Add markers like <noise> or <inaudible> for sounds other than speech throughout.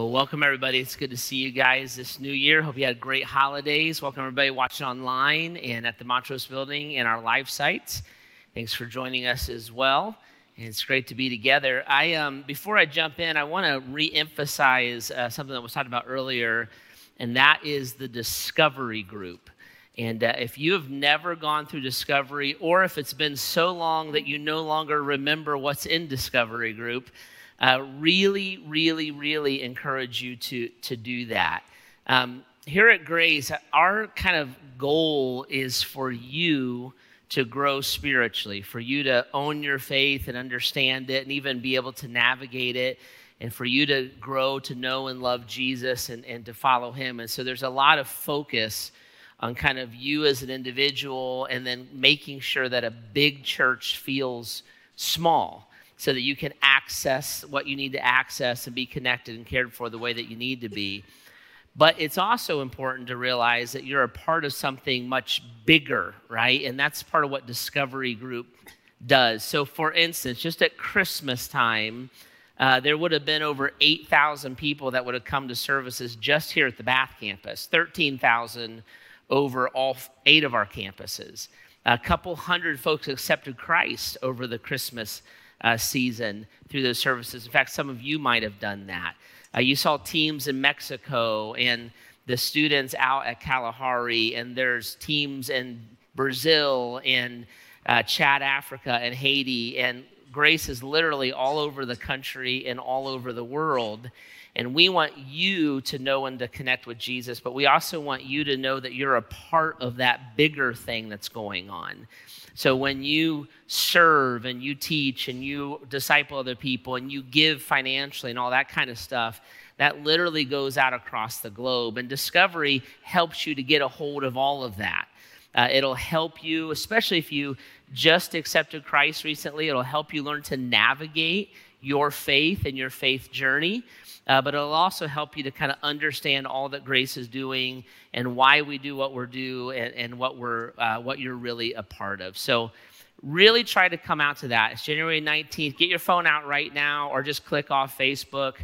Well, welcome everybody. It's good to see you guys this new year. Hope you had great holidays. Welcome everybody watching online and at the Montrose Building and our live sites. Thanks for joining us as well. And it's great to be together. I um, before I jump in, I want to re-emphasize uh, something that was talked about earlier, and that is the discovery group. And uh, if you have never gone through discovery, or if it's been so long that you no longer remember what's in discovery group, uh, really, really, really encourage you to, to do that. Um, here at Grace, our kind of goal is for you to grow spiritually, for you to own your faith and understand it and even be able to navigate it, and for you to grow to know and love Jesus and, and to follow him. And so there's a lot of focus on kind of you as an individual and then making sure that a big church feels small so that you can access what you need to access and be connected and cared for the way that you need to be. But it's also important to realize that you're a part of something much bigger, right? And that's part of what Discovery Group does. So, for instance, just at Christmas time, uh, there would have been over 8,000 people that would have come to services just here at the Bath campus, 13,000 over all eight of our campuses. A couple hundred folks accepted Christ over the Christmas uh, season through those services. In fact, some of you might have done that. Uh, you saw teams in Mexico and the students out at Kalahari, and there's teams in Brazil and uh, Chad, Africa, and Haiti. And grace is literally all over the country and all over the world. And we want you to know and to connect with Jesus, but we also want you to know that you're a part of that bigger thing that's going on. So when you serve and you teach and you disciple other people and you give financially and all that kind of stuff, that literally goes out across the globe. And Discovery helps you to get a hold of all of that. Uh, it'll help you, especially if you just accepted Christ recently, it'll help you learn to navigate your faith and your faith journey. Uh, but it'll also help you to kind of understand all that grace is doing and why we do what we're do and, and what we're uh, what you're really a part of. So really try to come out to that. It's January 19th. Get your phone out right now or just click off Facebook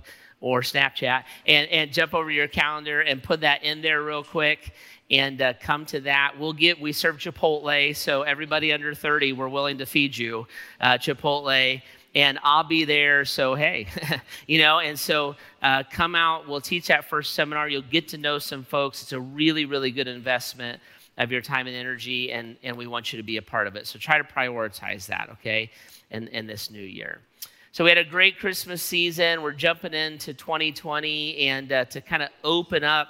or Snapchat and, and jump over your calendar and put that in there real quick and uh, come to that. We'll get, we serve Chipotle, so everybody under 30, we're willing to feed you uh, Chipotle and I'll be there. So, hey, <laughs> you know, and so uh, come out. We'll teach that first seminar. You'll get to know some folks. It's a really, really good investment of your time and energy, and, and we want you to be a part of it. So, try to prioritize that, okay, in, in this new year. So, we had a great Christmas season. We're jumping into 2020, and uh, to kind of open up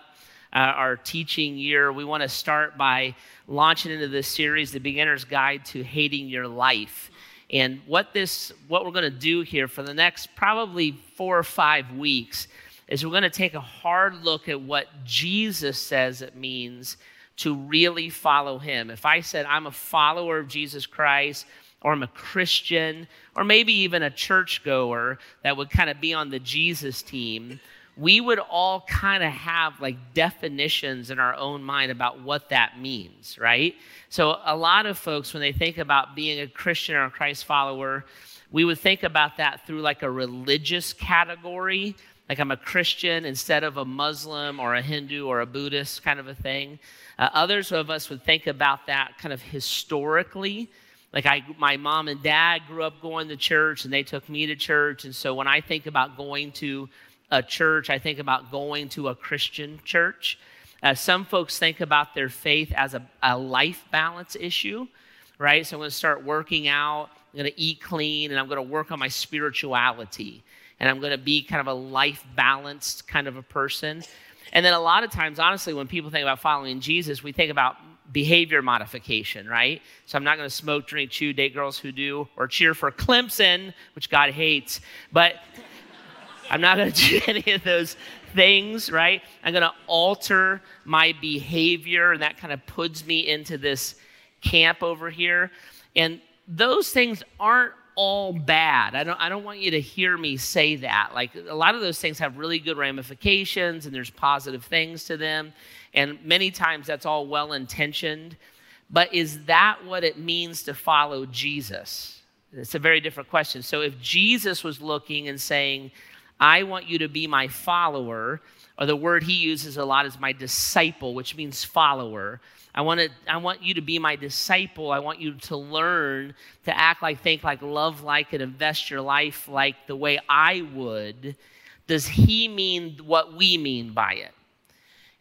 uh, our teaching year, we want to start by launching into this series, The Beginner's Guide to Hating Your Life. And what this, what we're going to do here for the next probably four or five weeks is we're going to take a hard look at what Jesus says it means to really follow him. If I said I'm a follower of Jesus Christ, or I'm a Christian, or maybe even a churchgoer that would kind of be on the Jesus team, we would all kind of have like definitions in our own mind about what that means, right? So, a lot of folks, when they think about being a Christian or a Christ follower, we would think about that through like a religious category, like I'm a Christian instead of a Muslim or a Hindu or a Buddhist kind of a thing. Uh, others of us would think about that kind of historically. Like I, my mom and dad grew up going to church, and they took me to church. And so when I think about going to a church, I think about going to a Christian church. Uh, some folks think about their faith as a, a life balance issue, right? So I'm going to start working out, I'm going to eat clean, and I'm going to work on my spirituality. And I'm going to be kind of a life balanced kind of a person. And then a lot of times, honestly, when people think about following Jesus, we think about behavior modification, right? So I'm not going to smoke, drink, chew, date girls who do, or cheer for Clemson, which God hates. But I'm not going <laughs> to do any of those things, right? I'm going to alter my behavior, and that kind of puts me into this camp over here. And those things aren't all bad. I don't, I don't want you to hear me say that. Like a lot of those things have really good ramifications and there's positive things to them. And many times that's all well intentioned. But is that what it means to follow Jesus? It's a very different question. So if Jesus was looking and saying, I want you to be my follower, or the word he uses a lot is my disciple, which means follower. I want, to, I want you to be my disciple. I want you to learn to act like, think like, love like, and invest your life like the way I would. Does he mean what we mean by it?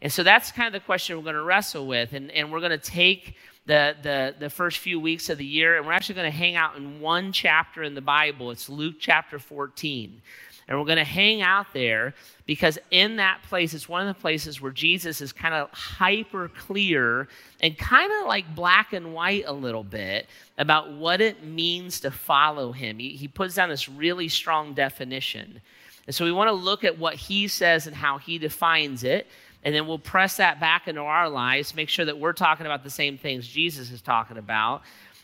And so that's kind of the question we're going to wrestle with. And, and we're going to take the, the, the first few weeks of the year, and we're actually going to hang out in one chapter in the Bible. It's Luke chapter 14. And we're going to hang out there because in that place, it's one of the places where Jesus is kind of hyper clear and kind of like black and white a little bit about what it means to follow him. He, he puts down this really strong definition. And so we want to look at what he says and how he defines it. And then we'll press that back into our lives, make sure that we're talking about the same things Jesus is talking about.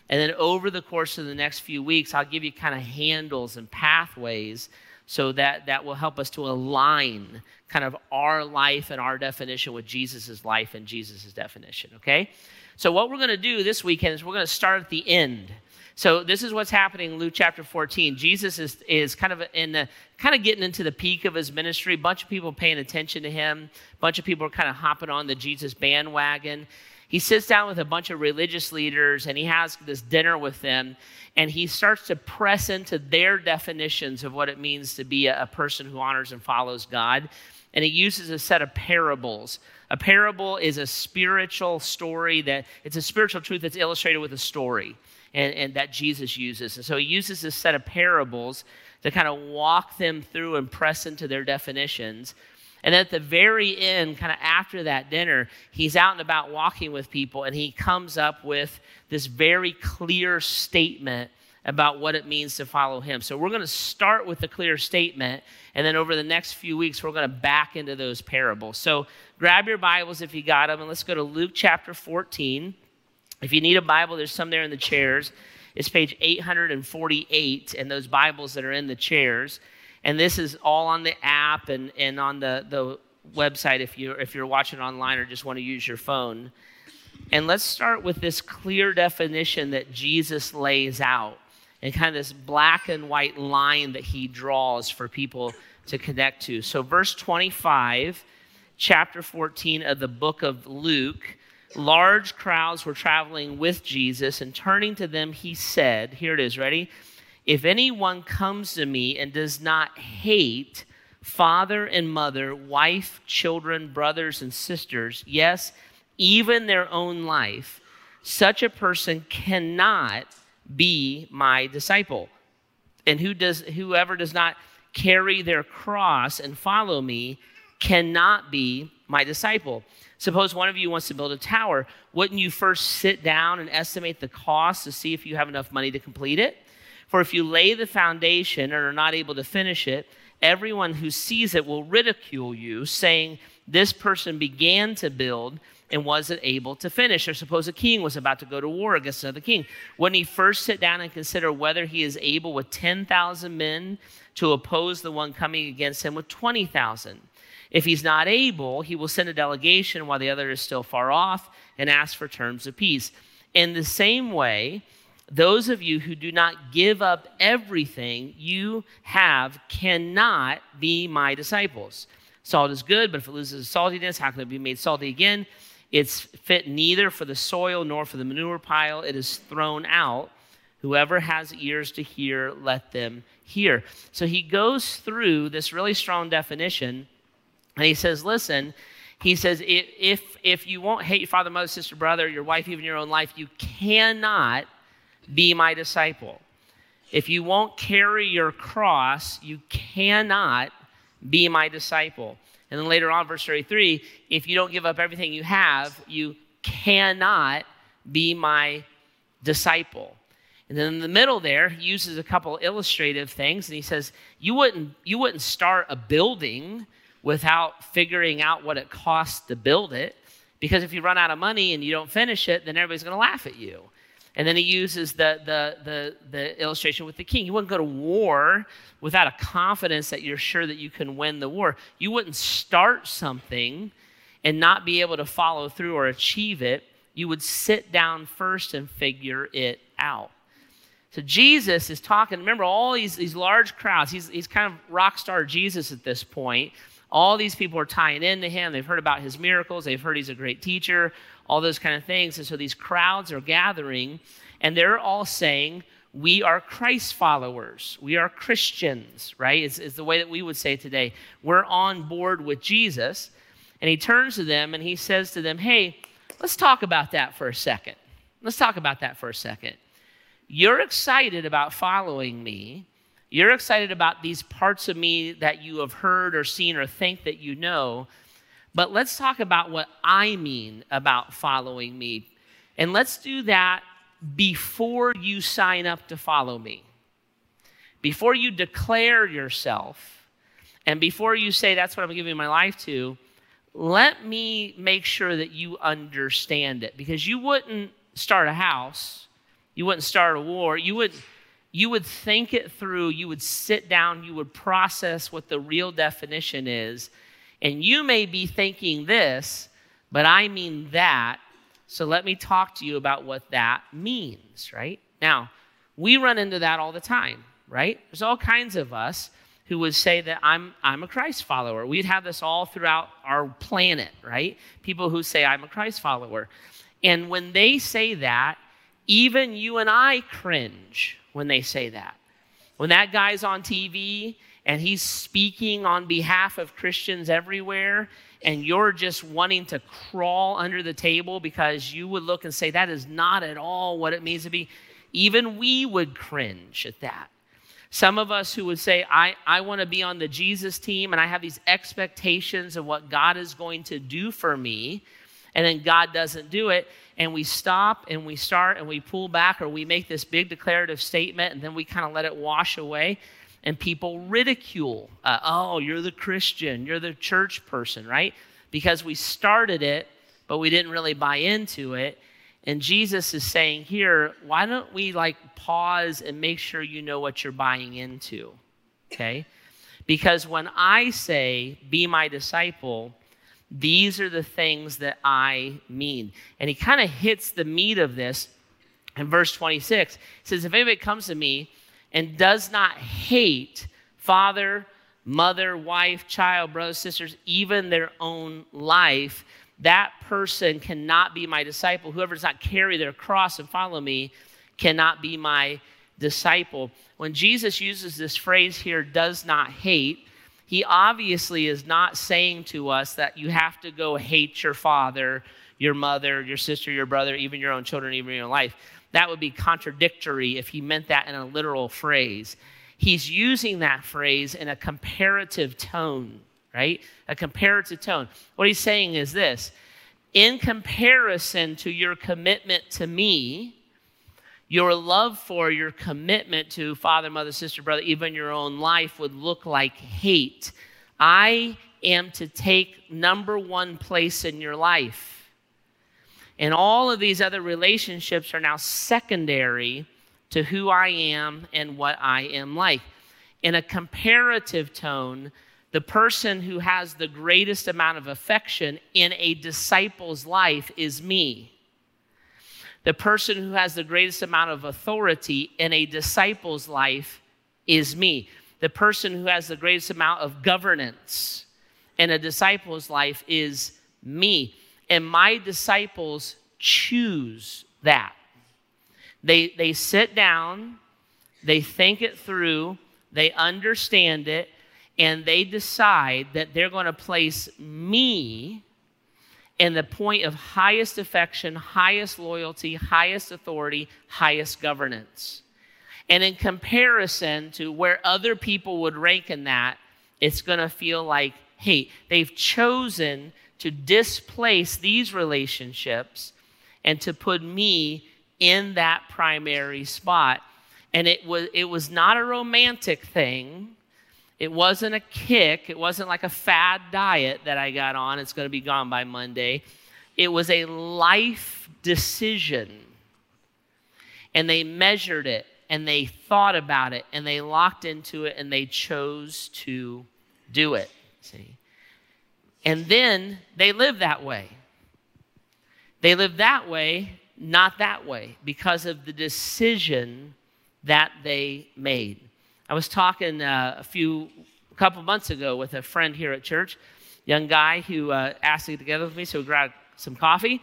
And then over the course of the next few weeks, I'll give you kind of handles and pathways so that that will help us to align kind of our life and our definition with Jesus' life and Jesus' definition, okay? So, what we're going to do this weekend is we're going to start at the end. So, this is what's happening in Luke chapter 14. Jesus is, is kind of in the, kind of getting into the peak of his ministry. A bunch of people paying attention to him, a bunch of people are kind of hopping on the Jesus bandwagon he sits down with a bunch of religious leaders and he has this dinner with them and he starts to press into their definitions of what it means to be a, person who honors and follows God. And he uses a set of parables. A parable is a spiritual story that it's a spiritual truth that's illustrated with a story and, and that Jesus uses. And so he uses this set of parables to kind of walk them through and press into their definitions and at the very end, kind of after that dinner, he's out and about walking with people, and he comes up with this very clear statement about what it means to follow him. So we're going to start with the clear statement, and then over the next few weeks, we're going to back into those parables. So grab your Bibles if you got them, and let's go to Luke chapter 14. If you need a Bible, there's some there in the chairs. It's page 848, and those Bibles that are in the chairs. And this is all on the app and, and on the, the website if you're, if you're watching online or just want to use your phone. And let's start with this clear definition that Jesus lays out and kind of this black and white line that he draws for people to connect to. So, verse 25, chapter 14 of the book of Luke, large crowds were traveling with Jesus, and turning to them, he said, Here it is, ready? If anyone comes to me and does not hate father and mother, wife, children, brothers, and sisters, yes, even their own life, such a person cannot be my disciple. And who does, whoever does not carry their cross and follow me cannot be my disciple. Suppose one of you wants to build a tower. Wouldn't you first sit down and estimate the cost to see if you have enough money to complete it? For if you lay the foundation and are not able to finish it, everyone who sees it will ridicule you, saying, This person began to build and wasn't able to finish. Or suppose a king was about to go to war against another king. Wouldn't he first sit down and consider whether he is able with 10,000 men to oppose the one coming against him with 20,000? If he's not able, he will send a delegation while the other is still far off and ask for terms of peace. In the same way, those of you who do not give up everything you have cannot be my disciples. Salt is good, but if it loses its saltiness, how can it be made salty again? It's fit neither for the soil nor for the manure pile. It is thrown out. Whoever has ears to hear, let them hear. So he goes through this really strong definition, and he says, Listen, he says, if, if you won't hate your father, mother, sister, brother, your wife, even your own life, you cannot be my disciple. If you won't carry your cross, you cannot be my disciple. And then later on, verse 33 if you don't give up everything you have, you cannot be my disciple. And then in the middle there, he uses a couple illustrative things, and he says, You wouldn't, you wouldn't start a building without figuring out what it costs to build it. Because if you run out of money and you don't finish it, then everybody's going to laugh at you. And then he uses the, the, the, the, illustration with the king. You wouldn't go to war without a confidence that you're sure that you can win the war. You wouldn't start something and not be able to follow through or achieve it. You would sit down first and figure it out. So Jesus is talking. Remember all these, these large crowds. He's, he's kind of rock star Jesus at this point. All these people are tying into him. They've heard about his miracles. They've heard he's a great teacher, all those kind of things. And so these crowds are gathering, and they're all saying, We are Christ followers. We are Christians, right? Is, the way that we would say today. We're on board with Jesus. And he turns to them and he says to them, Hey, let's talk about that for a second. Let's talk about that for a second. You're excited about following me. You're excited about these parts of me that you have heard or seen or think that you know. But let's talk about what I mean about following me. And let's do that before you sign up to follow me. Before you declare yourself, and before you say, That's what I'm giving my life to, let me make sure that you understand it. Because you wouldn't start a house you wouldn't start a war. You would, you would think it through. You would sit down. You would process what the real definition is. And you may be thinking this, but I mean that. So let me talk to you about what that means, right? Now, we run into that all the time, right? There's all kinds of us who would say that I'm, I'm a Christ follower. We'd have this all throughout our planet, right? People who say, I'm a Christ follower. And when they say that, even you and I cringe when they say that. When that guy's on TV and he's speaking on behalf of Christians everywhere, and you're just wanting to crawl under the table because you would look and say, that is not at all what it means to be, even we would cringe at that. Some of us who would say, I, I want to be on the Jesus team and I have these expectations of what God is going to do for me, and then God doesn't do it and we stop and we start and we pull back or we make this big declarative statement and then we kind of let it wash away and people ridicule uh, oh you're the christian you're the church person right because we started it but we didn't really buy into it and jesus is saying here why don't we like pause and make sure you know what you're buying into okay because when i say be my disciple these are the things that I mean. And he kind of hits the meat of this in verse 26. He says, If anybody comes to me and does not hate father, mother, wife, child, brothers, sisters, even their own life, that person cannot be my disciple. Whoever does not carry their cross and follow me cannot be my disciple. When Jesus uses this phrase here, does not hate, he obviously is not saying to us that you have to go hate your father, your mother, your sister, your brother, even your own children, even your own life. That would be contradictory if he meant that in a literal phrase. He's using that phrase in a comparative tone, right? A comparative tone. What he's saying is this in comparison to your commitment to me, your love for, your commitment to father, mother, sister, brother, even your own life would look like hate. I am to take number one place in your life. And all of these other relationships are now secondary to who I am and what I am like. In a comparative tone, the person who has the greatest amount of affection in a disciple's life is me. The person who has the greatest amount of authority in a disciple's life is me. The person who has the greatest amount of governance in a disciple's life is me. And my disciples choose that. They, they sit down, they think it through, they understand it, and they decide that they're going to place me in the point of highest affection, highest loyalty, highest authority, highest governance. And in comparison to where other people would rank in that, it's going to feel like hey, They've chosen to displace these relationships and to put me in that primary spot. And it was, it was not a romantic thing. It wasn't a kick. It wasn't like a fad diet that I got on. It's going to be gone by Monday. It was a life decision. And they measured it and they thought about it and they locked into it and they chose to do it. See? And then they live that way. They live that way, not that way, because of the decision that they made. I was talking uh, a few, a couple months ago with a friend here at church, young guy who uh, asked to get together with me, so we grabbed some coffee.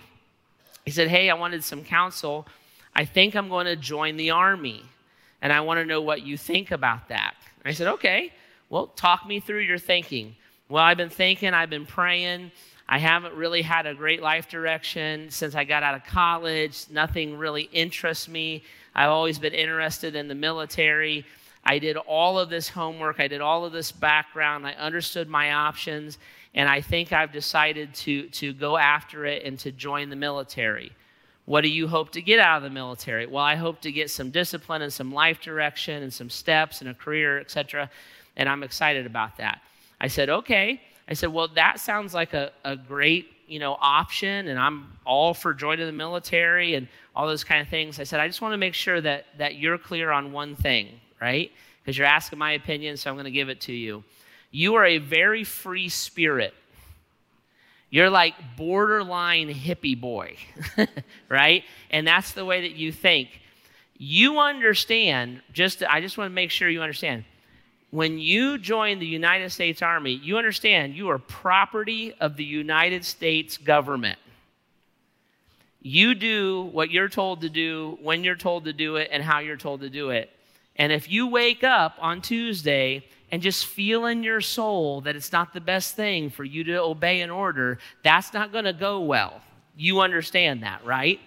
He said, Hey, I wanted some counsel. I think I'm going to join the army, and I want to know what you think about that. I said, Okay, well, talk me through your thinking. Well, I've been thinking, I've been praying. I haven't really had a great life direction since I got out of college. Nothing really interests me. I've always been interested in the military. I did all of this homework, I did all of this background, I understood my options, and I think I've decided to, to go after it and to join the military. What do you hope to get out of the military? Well, I hope to get some discipline and some life direction and some steps and a career, etc. And I'm excited about that. I said, okay. I said, well, that sounds like a, a great, you know, option, and I'm all for joining the military and all those kind of things. I said, I just want to make sure that that you're clear on one thing, right? Because you're asking my opinion, so I'm going to give it to you. You are a very free spirit. You're like borderline hippie boy, <laughs> right? And that's the way that you think. You understand, just I just want to make sure you understand. When you join the United States Army, you understand you are property of the United States government. You do what you're told to do, when you're told to do it, and how you're told to do it. And if you wake up on Tuesday and just feel in your soul that it's not the best thing for you to obey an order, that's not going to go well. You understand that, right?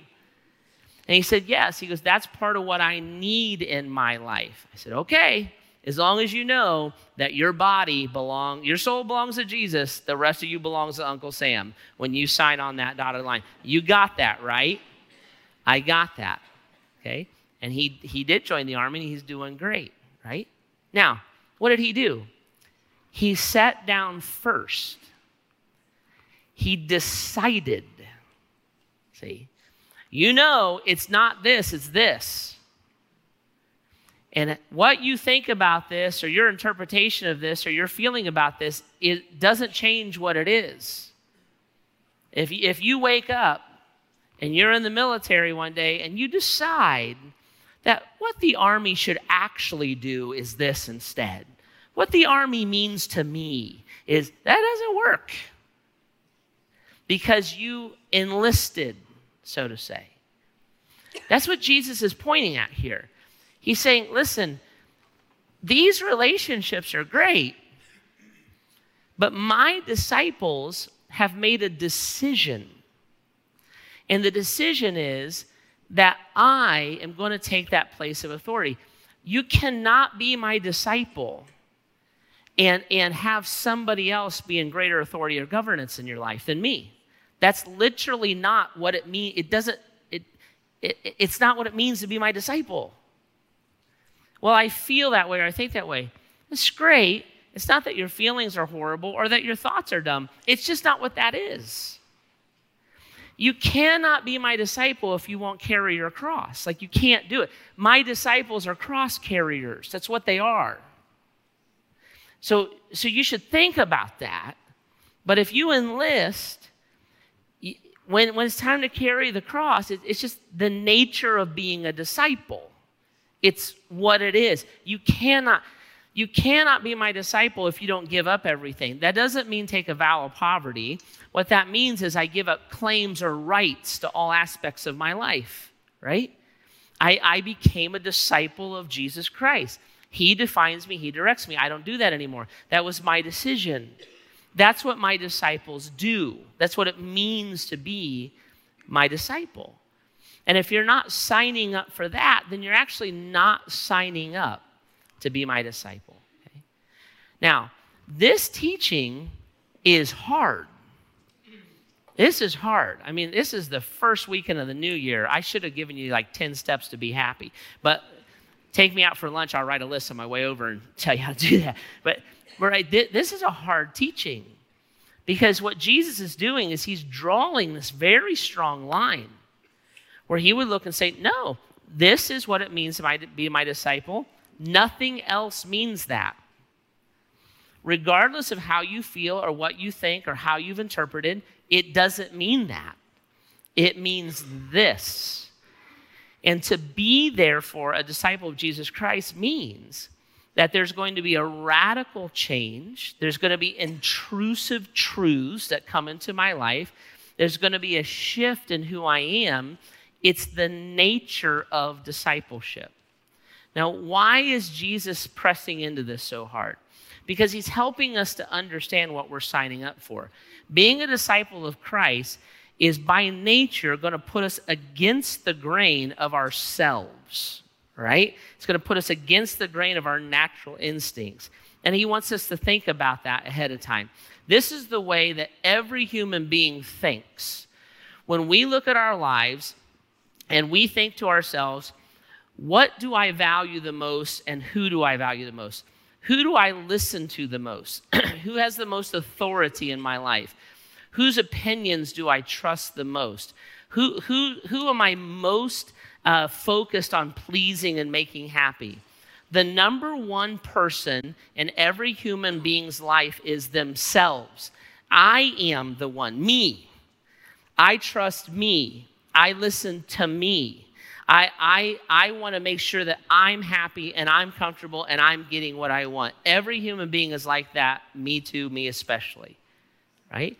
And he said, Yes. He goes, That's part of what I need in my life. I said, Okay. As long as you know that your body belong, your soul belongs to Jesus, the rest of you belongs to Uncle Sam when you sign on that dotted line. You got that, right? I got that. Okay? And he he did join the army and he's doing great, right? Now, what did he do? He sat down first. He decided. See, you know it's not this, it's this. And what you think about this, or your interpretation of this, or your feeling about this, it doesn't change what it is. If, if you wake up and you're in the military one day and you decide that what the army should actually do is this instead, what the army means to me is that doesn't work because you enlisted, so to say. That's what Jesus is pointing at here. He's saying, listen, these relationships are great, but my disciples have made a decision. And the decision is that I am going to take that place of authority. You cannot be my disciple and, and have somebody else be in greater authority or governance in your life than me. That's literally not what it means. It doesn't, it, it, it's not what it means to be my disciple. Well, I feel that way or I think that way. It's great. It's not that your feelings are horrible or that your thoughts are dumb. It's just not what that is. You cannot be my disciple if you won't carry your cross. Like, you can't do it. My disciples are cross carriers. That's what they are. So, so you should think about that. But if you enlist, when, when it's time to carry the cross, it, it's just the nature of being a disciple. It's what it is. You cannot, you cannot be my disciple if you don't give up everything. That doesn't mean take a vow of poverty. What that means is I give up claims or rights to all aspects of my life, right? I, I became a disciple of Jesus Christ. He defines me, He directs me. I don't do that anymore. That was my decision. That's what my disciples do. That's what it means to be my disciple. And if you're not signing up for that, then you're actually not signing up to be my disciple. Okay? Now, this teaching is hard. This is hard. I mean, this is the first weekend of the new year. I should have given you like 10 steps to be happy. But take me out for lunch. I'll write a list on my way over and <laughs> tell you how to do that. But right, this is a hard teaching because what Jesus is doing is he's drawing this very strong line where he would look and say, No, this is what it means to be my disciple. Nothing else means that. Regardless of how you feel or what you think or how you've interpreted, it doesn't mean that. It means this. And to be, therefore, a disciple of Jesus Christ means that there's going to be a radical change. There's going to be intrusive truths that come into my life. There's going to be a shift in who I am. It's the nature of discipleship. Now, why is Jesus pressing into this so hard? Because he's helping us to understand what we're signing up for. Being a disciple of Christ is by nature going to put us against the grain of ourselves, right? It's going to put us against the grain of our natural instincts. And he wants us to think about that ahead of time. This is the way that every human being thinks. When we look at our lives and we think to ourselves, what do I value the most and who do I value the most? Who do I listen to the most? <clears throat> who has the most authority in my life? Whose opinions do I trust the most? Who, who, who am I most uh, focused on pleasing and making happy? The number one person in every human being's life is themselves. I am the one, me. I trust me. I listen to me. I, I, I want to make sure that I'm happy and I'm comfortable and I'm getting what I want. Every human being is like that, me too, me especially, right?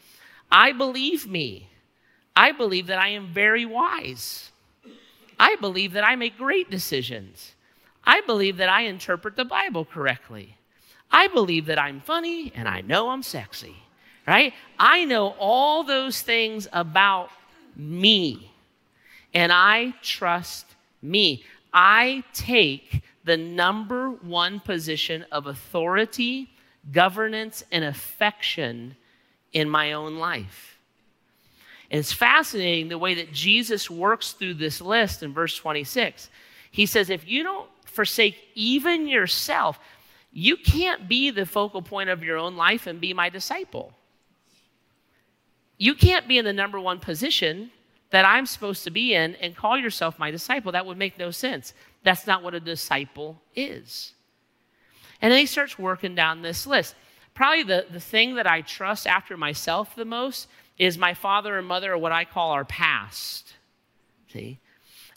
I believe me. I believe that I am very wise. I believe that I make great decisions. I believe that I interpret the Bible correctly. I believe that I'm funny and I know I'm sexy, right? I know all those things about me and I trust me. I take the number one position of authority, governance, and affection in my own life. And it's fascinating the way that Jesus works through this list in verse 26. He says, If you don't forsake even yourself, you can't be the focal point of your own life and be my disciple. You can't be in the number one position that I'm supposed to be in and call yourself my disciple. That would make no sense. That's not what a disciple is. And then he starts working down this list probably the, the thing that I trust after myself the most is my father and mother, or what I call our past. See?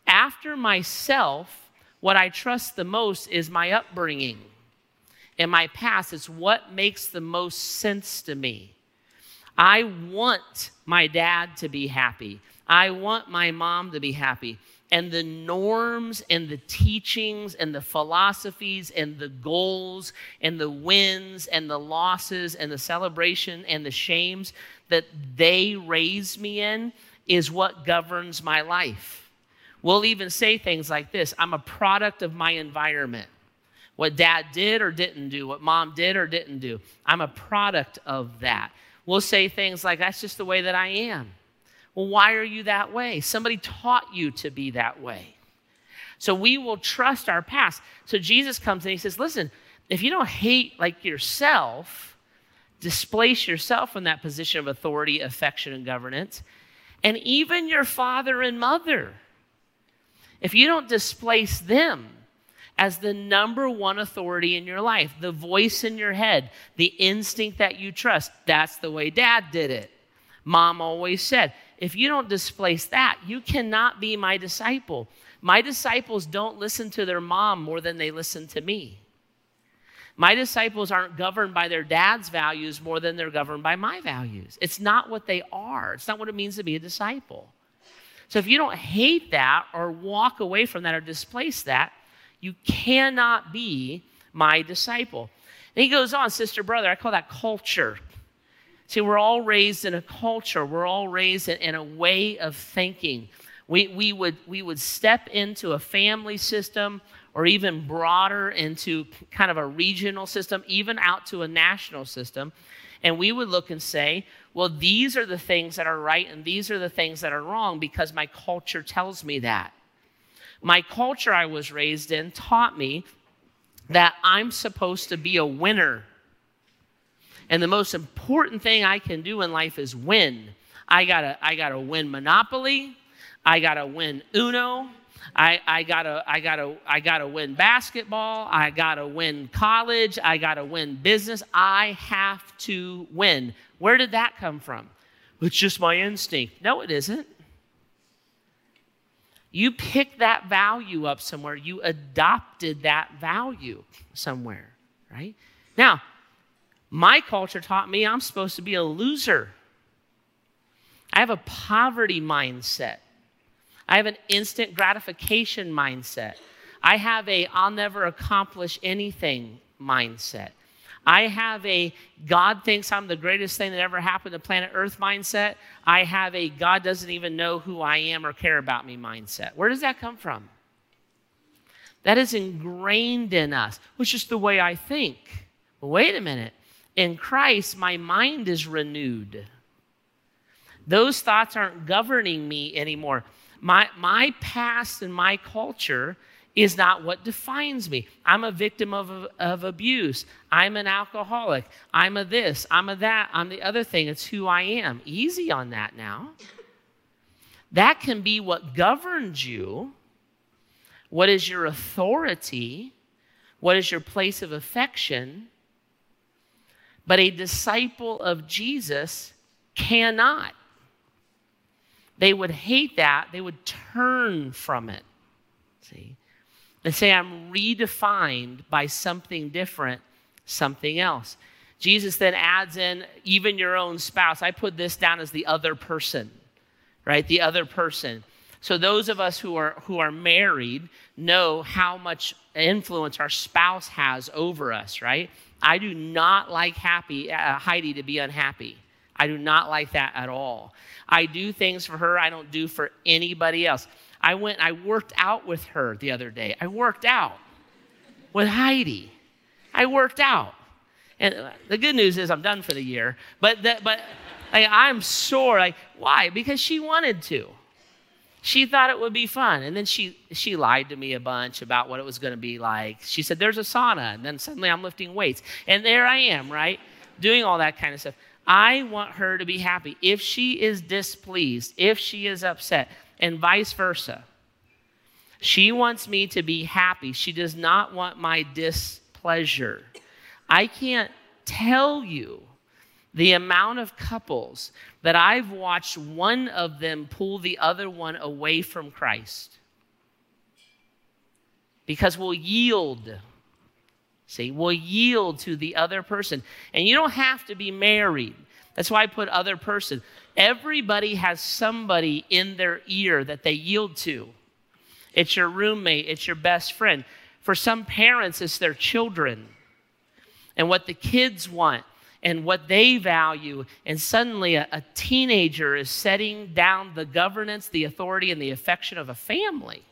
After myself, what I trust the most is my upbringing and my past. It's what makes the most sense to me. I want my dad to be happy. I want my mom to be happy and the norms and the teachings and the philosophies and the goals and the wins and the losses and the celebration and the shames that they raised me in is what governs my life. We'll even say things like this I'm a product of my environment. What dad did or didn't do, what mom did or didn't do. I'm a product of that. We'll say things like, that's just the way that I am. Well, why are you that way? Somebody taught you to be that way. So we will trust our past. So Jesus comes and he says, Listen, if you don't hate like yourself, displace yourself from that position of authority, affection, and governance, and even your father and mother, if you don't displace them as the number one authority in your life, the voice in your head, the instinct that you trust, that's the way dad did it. Mom always said, if you don't displace that, you cannot be my disciple. My disciples don't listen to their mom more than they listen to me. My disciples aren't governed by their dad's values more than they're governed by my values. It's not what they are, it's not what it means to be a disciple. So if you don't hate that or walk away from that or displace that, you cannot be my disciple. And he goes on, sister, brother, I call that culture. See, we're all raised in a culture, we're all raised in, in, a way of thinking. We, we, would, we would step into a family system or even broader into kind of a regional system, even out to a national system. And we would look and say, well, these are the things that are right and these are the things that are wrong because my culture tells me that. My culture I was raised in taught me that I'm supposed to be a winner and the most important thing I can do in life is win. I gotta, I gotta win Monopoly. I gotta win Uno. I, I gotta, I gotta, I gotta win basketball. I gotta win college. I gotta win business. I have to win. Where did that come from? It's just my instinct. No, it isn't. You picked that value up somewhere. You adopted that value somewhere, right? Now, my culture taught me I'm supposed to be a loser. I have a poverty mindset. I have an instant gratification mindset. I have a I'll never accomplish anything mindset. I have a God thinks I'm the greatest thing that ever happened to planet Earth mindset. I have a God doesn't even know who I am or care about me mindset. Where does that come from? That is ingrained in us, which is the way I think. wait a minute. In Christ, my mind is renewed. Those thoughts aren't governing me anymore. My, my past and my culture is not what defines me. I'm a victim of, of abuse. I'm an alcoholic. I'm a this. I'm a that. I'm the other thing. It's who I am. Easy on that now. That can be what governs you. What is your authority? What is your place of affection? But a disciple of Jesus cannot. They would hate that. They would turn from it. See? and say, I'm redefined by something different, something else. Jesus then adds in even your own spouse. I put this down as the other person, right? The other person. So those of us who are who are married know how much influence our spouse has over us, right? I do not like happy uh, Heidi to be unhappy. I do not like that at all. I do things for her I don't do for anybody else. I went, I worked out with her the other day. I worked out with Heidi. I worked out. And the good news is I'm done for the year. But, that, but like, I'm sore. Like, why? Because she wanted to. She thought it would be fun. And then she, she lied to me a bunch about what it was going to be like. She said, There's a sauna. And then suddenly I'm lifting weights. And there I am, right? Doing all that kind of stuff. I want her to be happy. If she is displeased, if she is upset, and vice versa. She wants me to be happy. She does not want my displeasure. I can't tell you the amount of couples that I've watched one of them pull the other one away from Christ. Because we'll yield. See, we'll yield to the other person. And you don't have to be married. That's why I put other person. Everybody has somebody in their ear that they yield to. It's your roommate, it's your best friend. For some parents, it's their children and what the kids want and what they value. And suddenly, a, a teenager is setting down the governance, the authority, and the affection of a family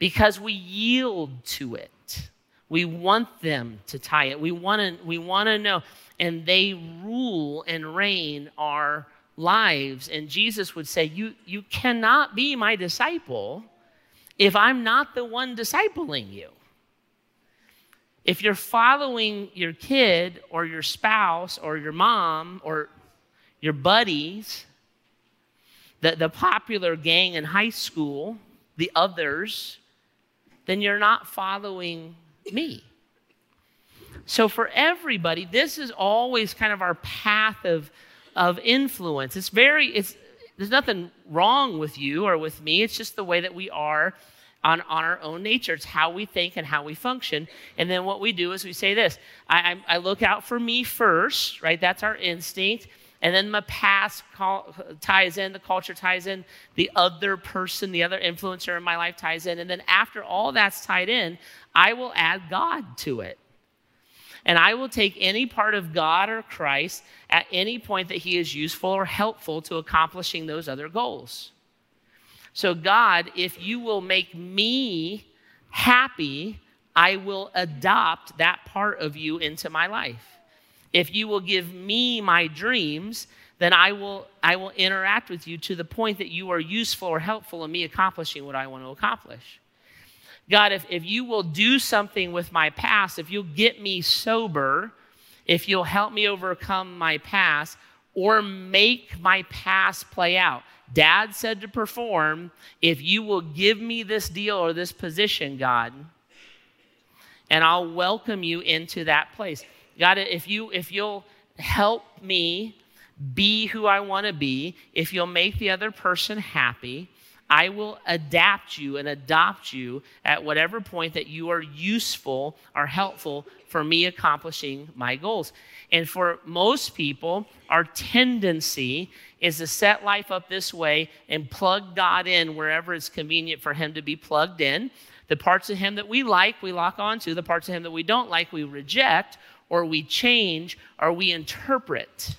because we yield to it. We want them to tie it. We want to we want to know and they rule and reign our lives. And Jesus would say, You, you cannot be my disciple if I'm not the one discipling you. If you're following your kid or your spouse or your mom or your buddies, the, the popular gang in high school, the others, then you're not following me. So, for everybody, this is always kind of our path of, of influence. It's very, it's, there's nothing wrong with you or with me. It's just the way that we are on, on our own nature. It's how we think and how we function. And then what we do is we say this I, I, I look out for me first, right? That's our instinct. And then my past call, ties in, the culture ties in, the other person, the other influencer in my life ties in. And then after all that's tied in, I will add God to it. And I will take any part of God or Christ at any point that He is useful or helpful to accomplishing those other goals. So, God, if you will make me happy, I will adopt that part of you into my life. If you will give me my dreams, then I will, I will interact with you to the point that you are useful or helpful in me accomplishing what I want to accomplish. God, if, if you will do something with my past, if you'll get me sober, if you'll help me overcome my past, or make my past play out. Dad said to perform, if you will give me this deal or this position, God, and I'll welcome you into that place. God, if you if you'll help me be who I want to be, if you'll make the other person happy, I will adapt you and adopt you at whatever point that you are useful or helpful for me accomplishing my goals. And for most people, our tendency is to set life up this way and plug God in wherever it's convenient for Him to be plugged in. The parts of Him that we like, we lock onto. The parts of Him that we don't like, we reject or we change or we interpret.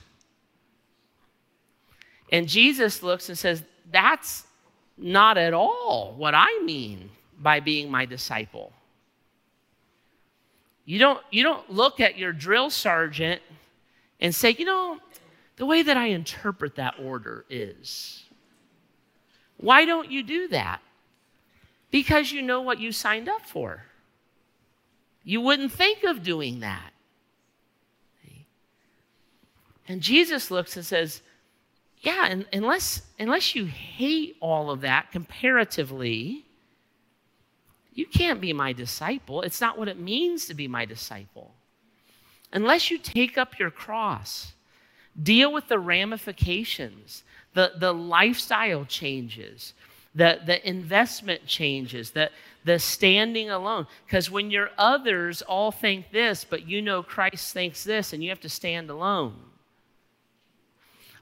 And Jesus looks and says, That's not at all what I mean by being my disciple. You don't, you don't look at your drill sergeant and say, you know, the way that I interpret that order is. Why don't you do that? Because you know what you signed up for. You wouldn't think of doing that. And Jesus looks and says, yeah, and unless, unless you hate all of that comparatively, you can't be my disciple. It's not what it means to be my disciple. Unless you take up your cross, deal with the ramifications, the, the lifestyle changes, the, the investment changes, the, the standing alone. Because when your others all think this, but you know Christ thinks this, and you have to stand alone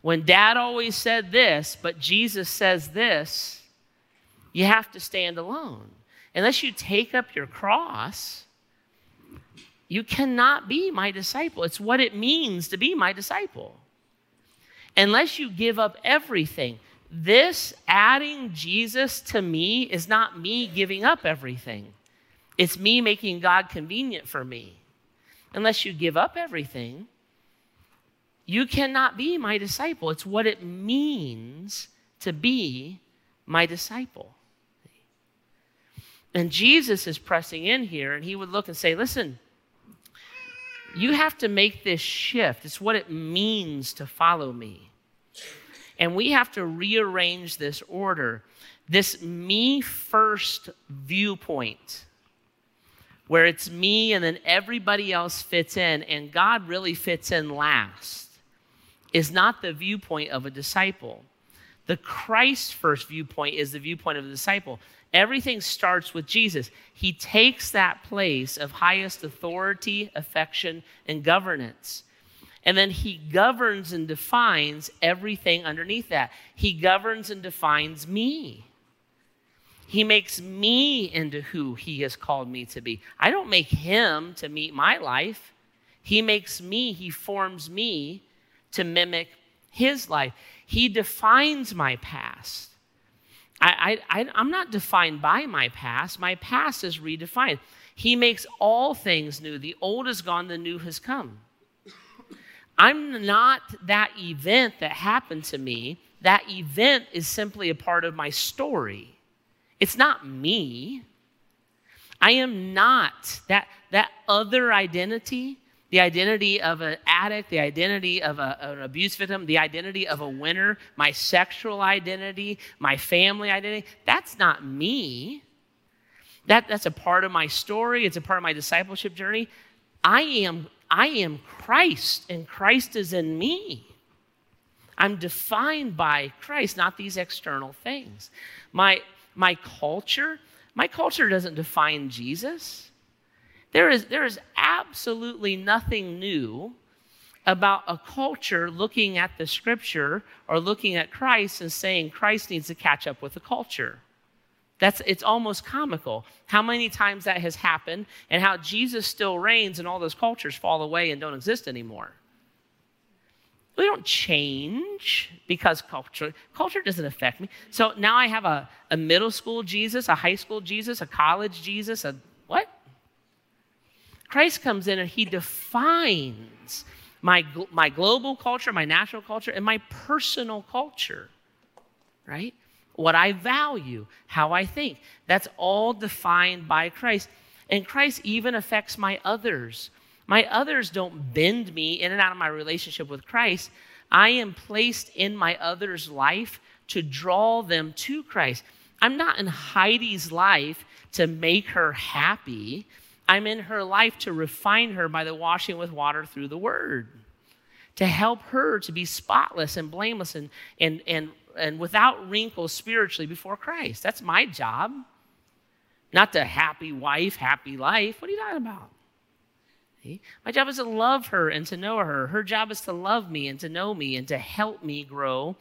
when dad always said this, but Jesus says this, you have to stand alone. Unless you take up your cross, you cannot be my disciple. It's what it means to be my disciple. Unless you give up everything. This adding Jesus to me is not me giving up everything, it's me making God convenient for me. Unless you give up everything, you cannot be my disciple. It's what it means to be my disciple. And Jesus is pressing in here, and he would look and say, Listen, you have to make this shift. It's what it means to follow me. And we have to rearrange this order. This me first viewpoint, where it's me and then everybody else fits in, and God really fits in last is not the viewpoint of a disciple. The Christ first viewpoint is the viewpoint of the disciple. Everything starts with Jesus. He takes that place of highest authority, affection, and governance. And then he governs and defines everything underneath that. He governs and defines me. He makes me into who he has called me to be. I don't make him to meet my life. He makes me, he forms me to mimic his life. He defines my past. I, I'm not defined by my past, my past is redefined. He makes all things new. The old is gone, the new has come. I'm not that event that happened to me. That event is simply a part of my story. It's not me. I am not that, that other identity the identity of an addict, the identity of a, an abuse victim, the identity of a winner, my sexual identity, my family identity. That's not me. That, that's a part of my story, it's a part of my discipleship journey. I am, I am Christ, and Christ is in me. I'm defined by Christ, not these external things. My, my culture, my culture doesn't define Jesus. There is, there is absolutely nothing new about a culture looking at the scripture or looking at Christ and saying Christ needs to catch up with the culture. That's it's almost comical how many times that has happened and how Jesus still reigns and all those cultures fall away and don't exist anymore. We don't change because culture culture doesn't affect me. So now I have a, a middle school Jesus, a high school Jesus, a college Jesus, a? Christ comes in and he defines my, my global culture, my national culture, and my personal culture, right? What I value, how I think. That's all defined by Christ. And Christ even affects my others. My others don't bend me in and out of my relationship with Christ. I am placed in my other's life to draw them to Christ. I'm not in Heidi's life to make her happy. I'm in her life to refine her by the washing with water through the word, to help her to be spotless and blameless and, and, and, and without wrinkles spiritually before Christ. That's my job. Not the happy wife, happy life. What are you talking about? My job is to love her and to know her. Her job is to love me and to know me and to help me grow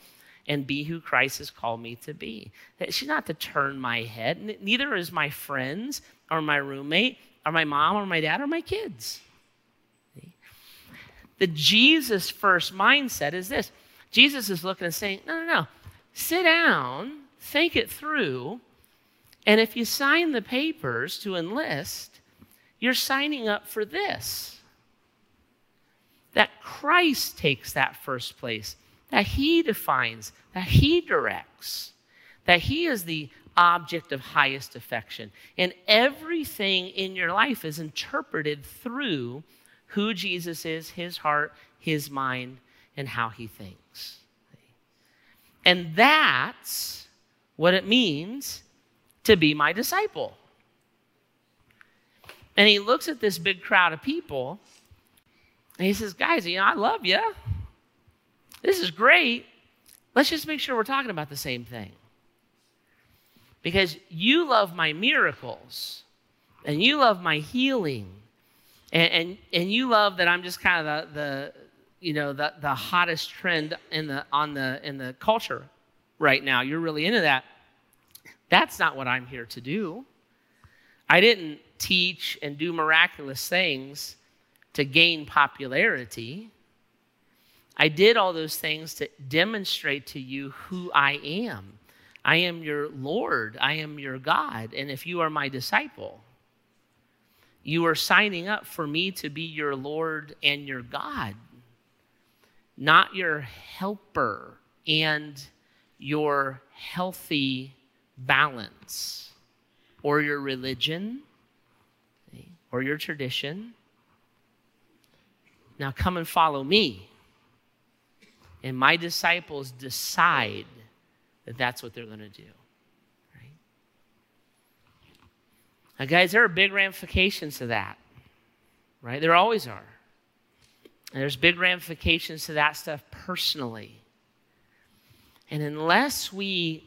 and be who Christ has called me to be. She's not to turn my head. Neither is my friends or my roommate or my mom or my dad or my kids. The Jesus first mindset is this Jesus is looking and saying, no, no, no. Sit down, think it through, and if you sign the papers to enlist, you're signing up for this. That Christ takes that first place, that He defines, that He directs, that He is the object of highest affection. And everything in your life is interpreted through who Jesus is, His heart, His mind, and how He thinks. And that's what it means to be my disciple. And he looks at this big crowd of people and he says, Guys, you know, I love you. This is great. Let's just make sure we're talking about the same thing. Because you love my miracles and you love my healing and, and, and you love that I'm just kind of the, the you know the, the hottest trend in the on the in the culture right now. You're really into that. That's not what I'm here to do. I didn't teach and do miraculous things to gain popularity. I did all those things to demonstrate to you who I am. I am your Lord. I am your God. And if you are my disciple, you are signing up for me to be your Lord and your God, not your helper and your healthy balance or your religion or your tradition. Now come and follow me. And my disciples decide that that's what they're going to do. Right? Now, guys, there are big ramifications to that. Right? There always are. And there's big ramifications to that stuff personally. And unless we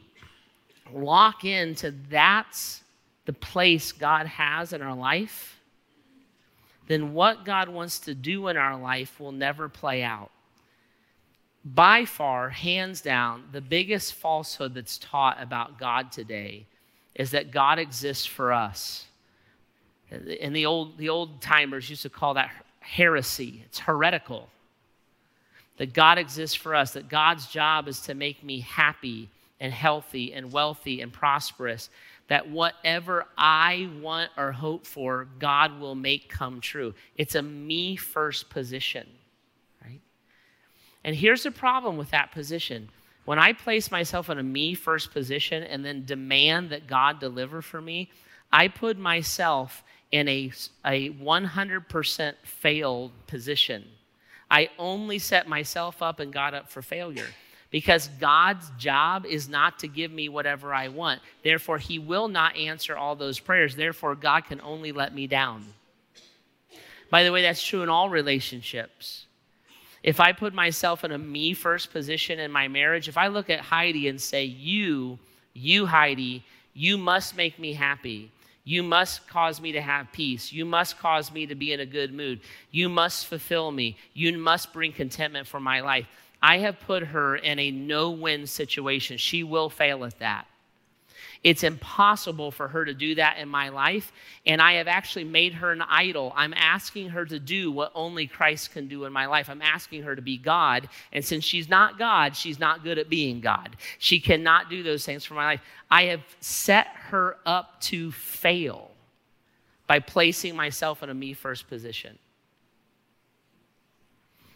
lock into that's the place God has in our life, then what God wants to do in our life will never play out. By far, hands down, the biggest falsehood that's taught about God today is that God exists for us. And the old, the old timers used to call that heresy. It's heretical. That God exists for us, that God's job is to make me happy and healthy and wealthy and prosperous, that whatever I want or hope for, God will make come true. It's a me first position? And here's the problem with that position. When I place myself in a me first position and then demand that God deliver for me, I put myself in a, a 100% failed position. I only set myself up and God up for failure because God's job is not to give me whatever I want. Therefore, He will not answer all those prayers. Therefore, God can only let me down. By the way, that's true in all relationships. If I put myself in a me first position in my marriage, if I look at Heidi and say, You, you, Heidi, you must make me happy. You must cause me to have peace. You must cause me to be in a good mood. You must fulfill me. You must bring contentment for my life I have put her in a no win situation. She will fail at that. It's impossible for her to do that in my life, and I have actually made her an idol. I'm asking her to do what only Christ can do in my life. I'm asking her to be God, and since she's not God, she's not good at being God. She cannot do those things for my life. I have set her up to fail by placing myself in a me first position.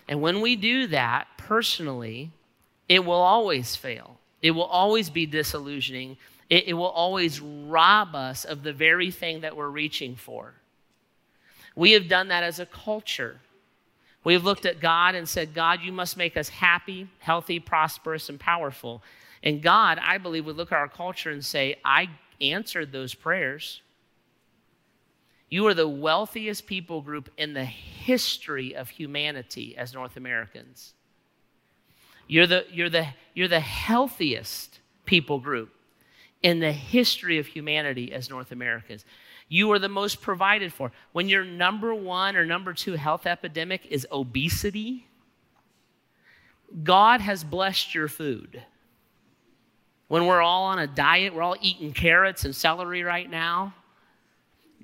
And when we do that personally, it will always fail. It will always be disillusioning. It, it, will always rob us of the very thing that we're reaching for. We have done that as a culture. We have looked at God and said, God, you must make us happy, healthy, prosperous, and powerful. And God, I believe, would look at our culture and say, I answered those prayers. You are the wealthiest people group in the history of humanity as North Americans. You're the, you're the, you're the healthiest people group in the history of humanity as North Americans. You are the most provided for. When your number one or number two health epidemic is obesity, God has blessed your food. When we're all on a diet, we're all eating carrots and celery right now.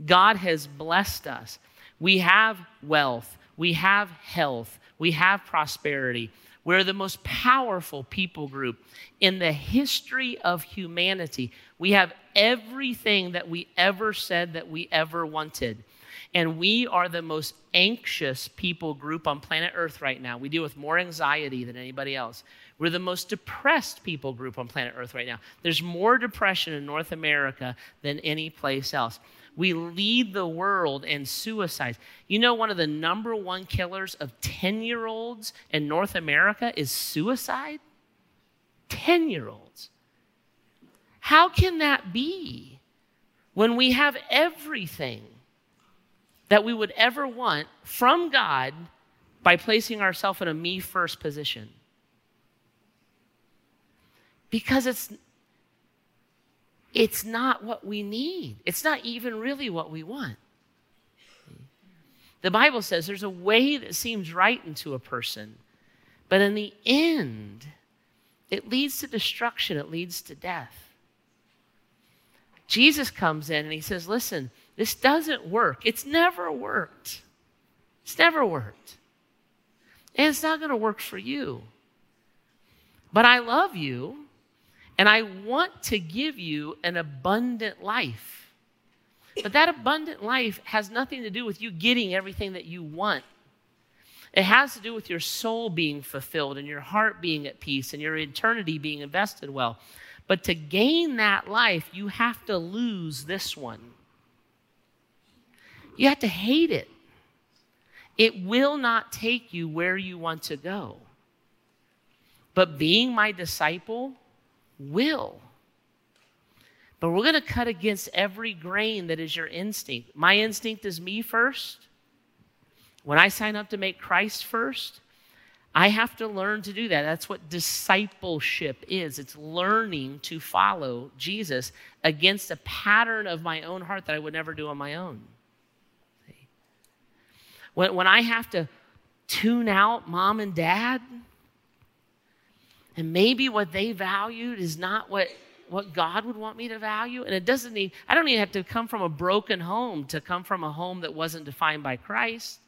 God has blessed us. We have wealth, we have health, we have prosperity. We're the most powerful people group in the history of humanity. We have everything that we ever said that we ever wanted. And we are the most anxious people group on planet Earth right now. We deal with more anxiety than anybody else. We're the most depressed people group on planet Earth right now. There's more depression in North America than any place else. We lead the world in suicides. You know, one of the number one killers of 10 year olds in North America is suicide? 10 year olds. How can that be when we have everything that we would ever want from God by placing ourselves in a me first position? Because it's it's not what we need. It's not even really what we want. The Bible says there's a way that seems right into a person, but in the end, it leads to destruction, it leads to death. Jesus comes in and he says, Listen, this doesn't work. It's never worked. It's never worked. And it's not going to work for you. But I love you and I want to give you an abundant life. But that abundant life has nothing to do with you getting everything that you want. It has to do with your soul being fulfilled and your heart being at peace and your eternity being invested well. But to gain that life, you have to lose this one. You have to hate it. It will not take you where you want to go. But being my disciple, will. But we're going to cut against every grain that is your instinct. My instinct is me first. When I sign up to make Christ first, I have to learn to do that. That's what discipleship is it's learning to follow Jesus against a pattern of my own heart that I would never do on my own. When, when I have to tune out mom and dad, and maybe what they valued is not what, what God would want me to value. And it doesn't need, I don't even have to come from a broken home to come from a home that wasn't defined by Christ.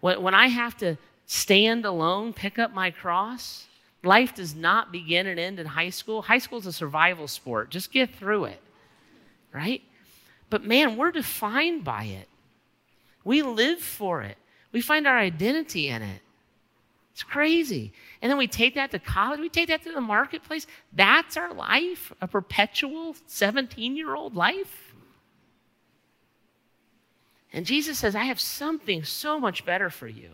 When, when I have to stand alone, pick up my cross, life does not begin and end in high school. High school is a survival sport. Just get through it, right? But man, we're defined by it. We live for it. We find our identity in it. It's crazy. And then we take that to college, we take that to the marketplace. That's our life, a perpetual 17 year old life. And Jesus says, I have something so much better for you,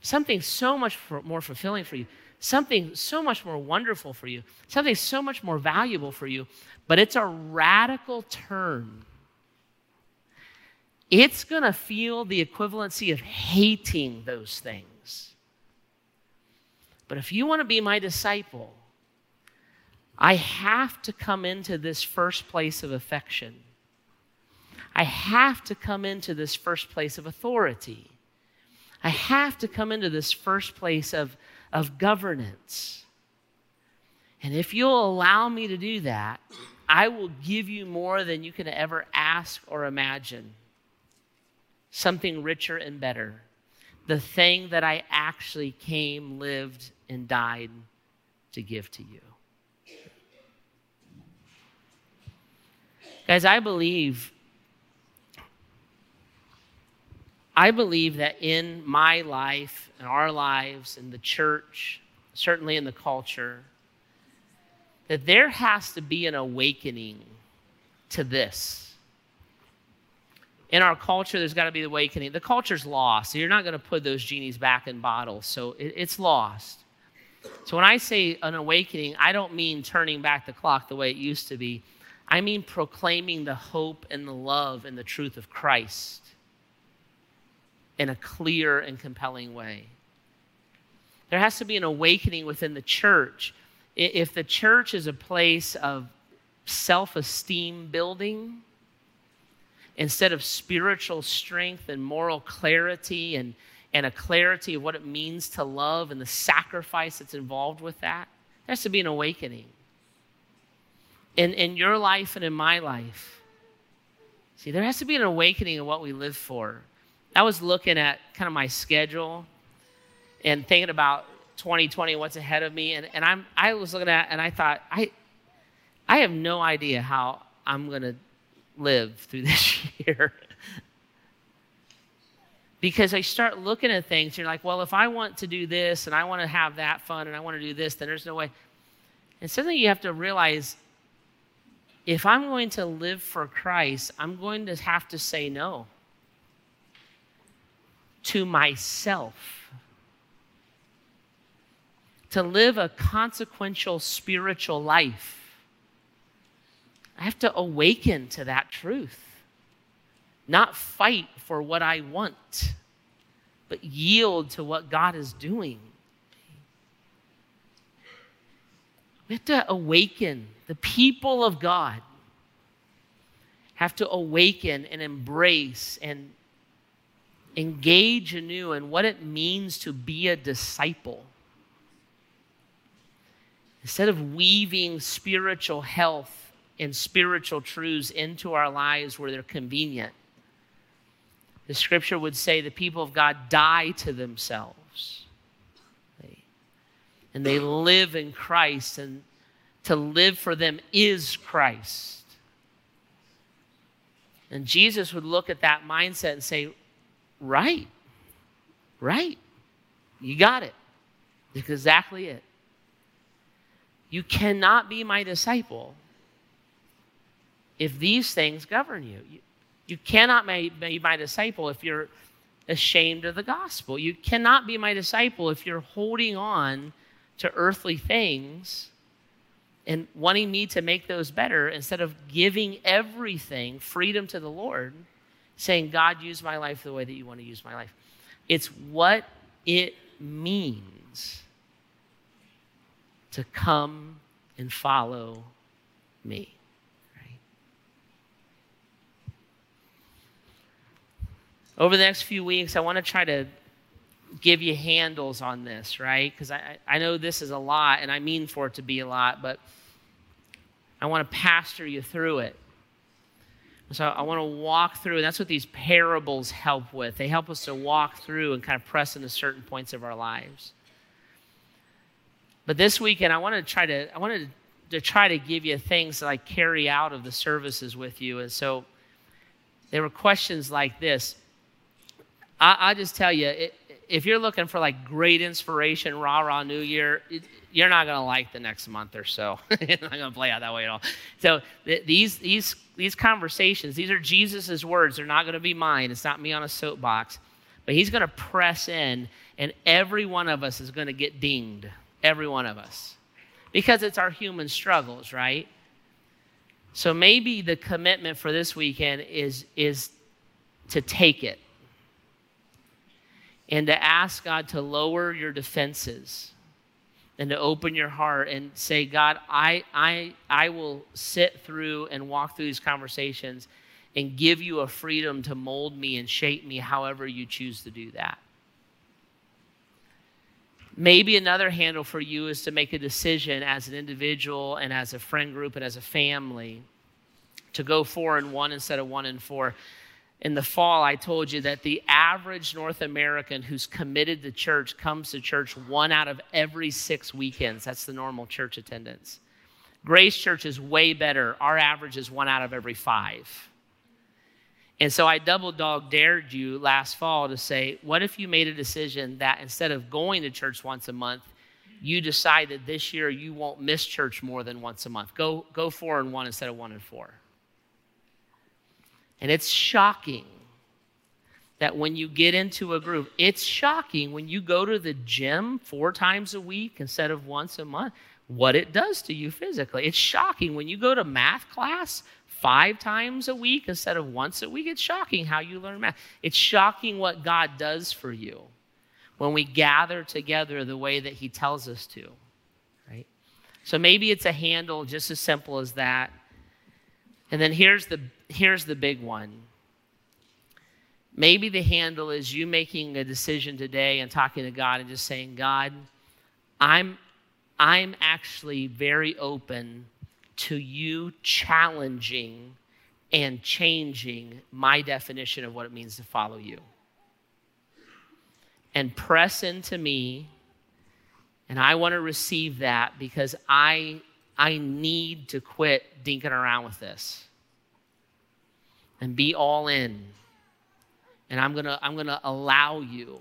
something so much more fulfilling for you, something so much more wonderful for you, something so much more valuable for you. But it's a radical turn. It's going to feel the equivalency of hating those things. But if you want to be my disciple, I have to come into this first place of affection. I have to come into this first place of authority. I have to come into this first place of, of governance. And if you'll allow me to do that, I will give you more than you can ever ask or imagine. Something richer and better. The thing that I actually came, lived, and died to give to you. Guys, I believe I believe that in my life, in our lives, in the church, certainly in the culture, that there has to be an awakening to this. In our culture, there's got to be the awakening. The culture's lost. So you're not going to put those genies back in bottles. So it, it's lost. So when I say an awakening, I don't mean turning back the clock the way it used to be. I mean proclaiming the hope and the love and the truth of Christ in a clear and compelling way. There has to be an awakening within the church. If the church is a place of self esteem building, instead of spiritual strength and moral clarity and, and a clarity of what it means to love and the sacrifice that's involved with that, there has to be an awakening. In, in your life and in my life. See, there has to be an awakening of what we live for. I was looking at kind of my schedule and thinking about 2020, what's ahead of me, and, and I'm I was looking at and I thought, I I have no idea how I'm gonna live through <laughs> this year. because I start looking at things, you're like, well, if I want to do this and I want to have that fun and I want to do this, then there's no way. And something you have to realize if I'm going to live for Christ, I'm going to have to say no to myself. To live a consequential spiritual life, I have to awaken to that truth, not fight for what I want, but yield to what God is doing. We have to awaken. The people of God have to awaken and embrace and engage anew in what it means to be a disciple. Instead of weaving spiritual health and spiritual truths into our lives where they're convenient, the scripture would say the people of God die to themselves. And they live in Christ, and to live for them is Christ. And Jesus would look at that mindset and say, Right. Right. You got it. That's exactly it. You cannot be my disciple if these things govern you. You, you cannot be my disciple if you're ashamed of the gospel. You cannot be my disciple if you're holding on to earthly things and wanting me to make those better instead of giving everything freedom to the Lord saying, God, use my life the way that you want to use my life. It's what it means to come and follow me. Over the next few weeks, I want to try to give you handles on this, right? Because I, I know this is a lot, and I mean for it to be a lot, but I want to pastor you through it. So I want to walk through, and that's what these parables help with. They help us to walk through and kind of press into certain points of our lives. But this weekend, I want to try to, I wanted to try to give you things that I carry out of the services with you. And so there were questions like this. I, will just tell you, it, if you're looking for like great inspiration, rah rah New Year, you're not to like the next month or so. <laughs> it's not to play out that way at all. So th- these these these conversations, these are Jesus's words. They're not to be mine. It's not me on a soapbox. But he's to press in, and every one of us is to get dinged. Every one of us. Because it's our human struggles, right? So maybe the commitment for this weekend is, is to take it and to ask God to lower your defenses and to open your heart and say, God, I, I, I will sit through and walk through these conversations and give you a freedom to mold me and shape me however you choose to do that. Maybe another handle for you is to make a decision as an individual and as a friend group and as a family to go four and one instead of one and four in the fall, I told you that the average North American who's committed to church comes to church one out of every six weekends. That's the normal church attendance. Grace Church is way better. Our average is one out of every five. And so I double dog dared you last fall to say, what if you made a decision that instead of going to church once a month, you decided this year you won't miss church more than once a month? Go, go four and one instead of one and four. And it's shocking that when you get into a group, it's shocking when you go to the gym four times a week instead of once a month. what it does to you physically. It's shocking when you go to math class five times a week instead of once a week. It's shocking how you learn math. It's shocking what God does for you when we gather together the way that He tells us to, right? So maybe it's a handle just as simple as that. And then here's the here's the big one. Maybe the handle is you making a decision today and talking to God and just saying, God, I'm I'm actually very open to you challenging and changing my definition of what it means to follow you. And press into me, and I want to receive that because I, I need to quit dinking around with this and be all in. And I'm going to I'm going to allow you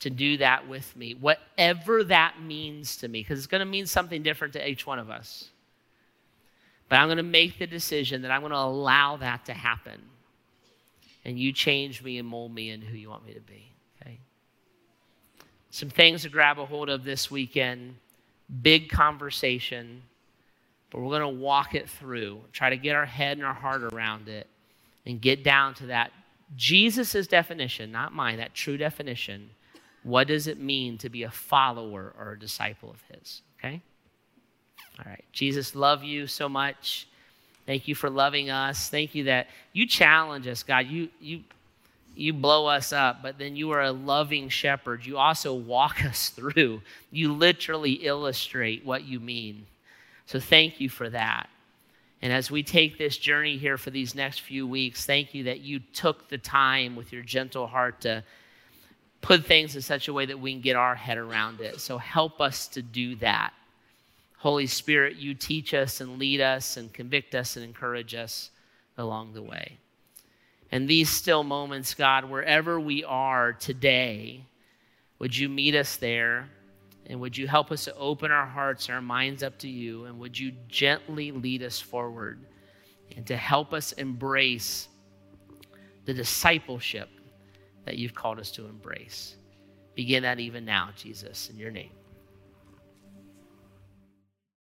to do that with me, whatever that means to me, because it's going to mean something different to each one of us. But I'm going to make the decision that I'm going to allow that to happen. And you change me and mold me into who you want me to be. Okay? Some things to grab a hold of this weekend. Big conversation, but we're going to walk it through, try to get our head and our heart around it, and get down to that Jesus' definition, not mine, that true definition what does it mean to be a follower or a disciple of His? Okay? All right. Jesus, love you so much. Thank you for loving us. Thank you that you challenge us, God. You, you, you blow us up, but then you are a loving shepherd. You also walk <laughs> us through. You literally illustrate what you mean. So thank you for that. And as we take this journey here for these next few weeks, thank you that you took the time with your gentle heart to put things in such a way that we can get our head around it. So help us to do that. Holy Spirit, you teach us and lead us and convict us and encourage us along the way. And these still moments, God, wherever we are today, would you meet us there? And would you help us to open our hearts, and our minds up to you? And would you gently lead us forward and to help us embrace the discipleship that you've called us to embrace. Begin that even now, Jesus, in your name.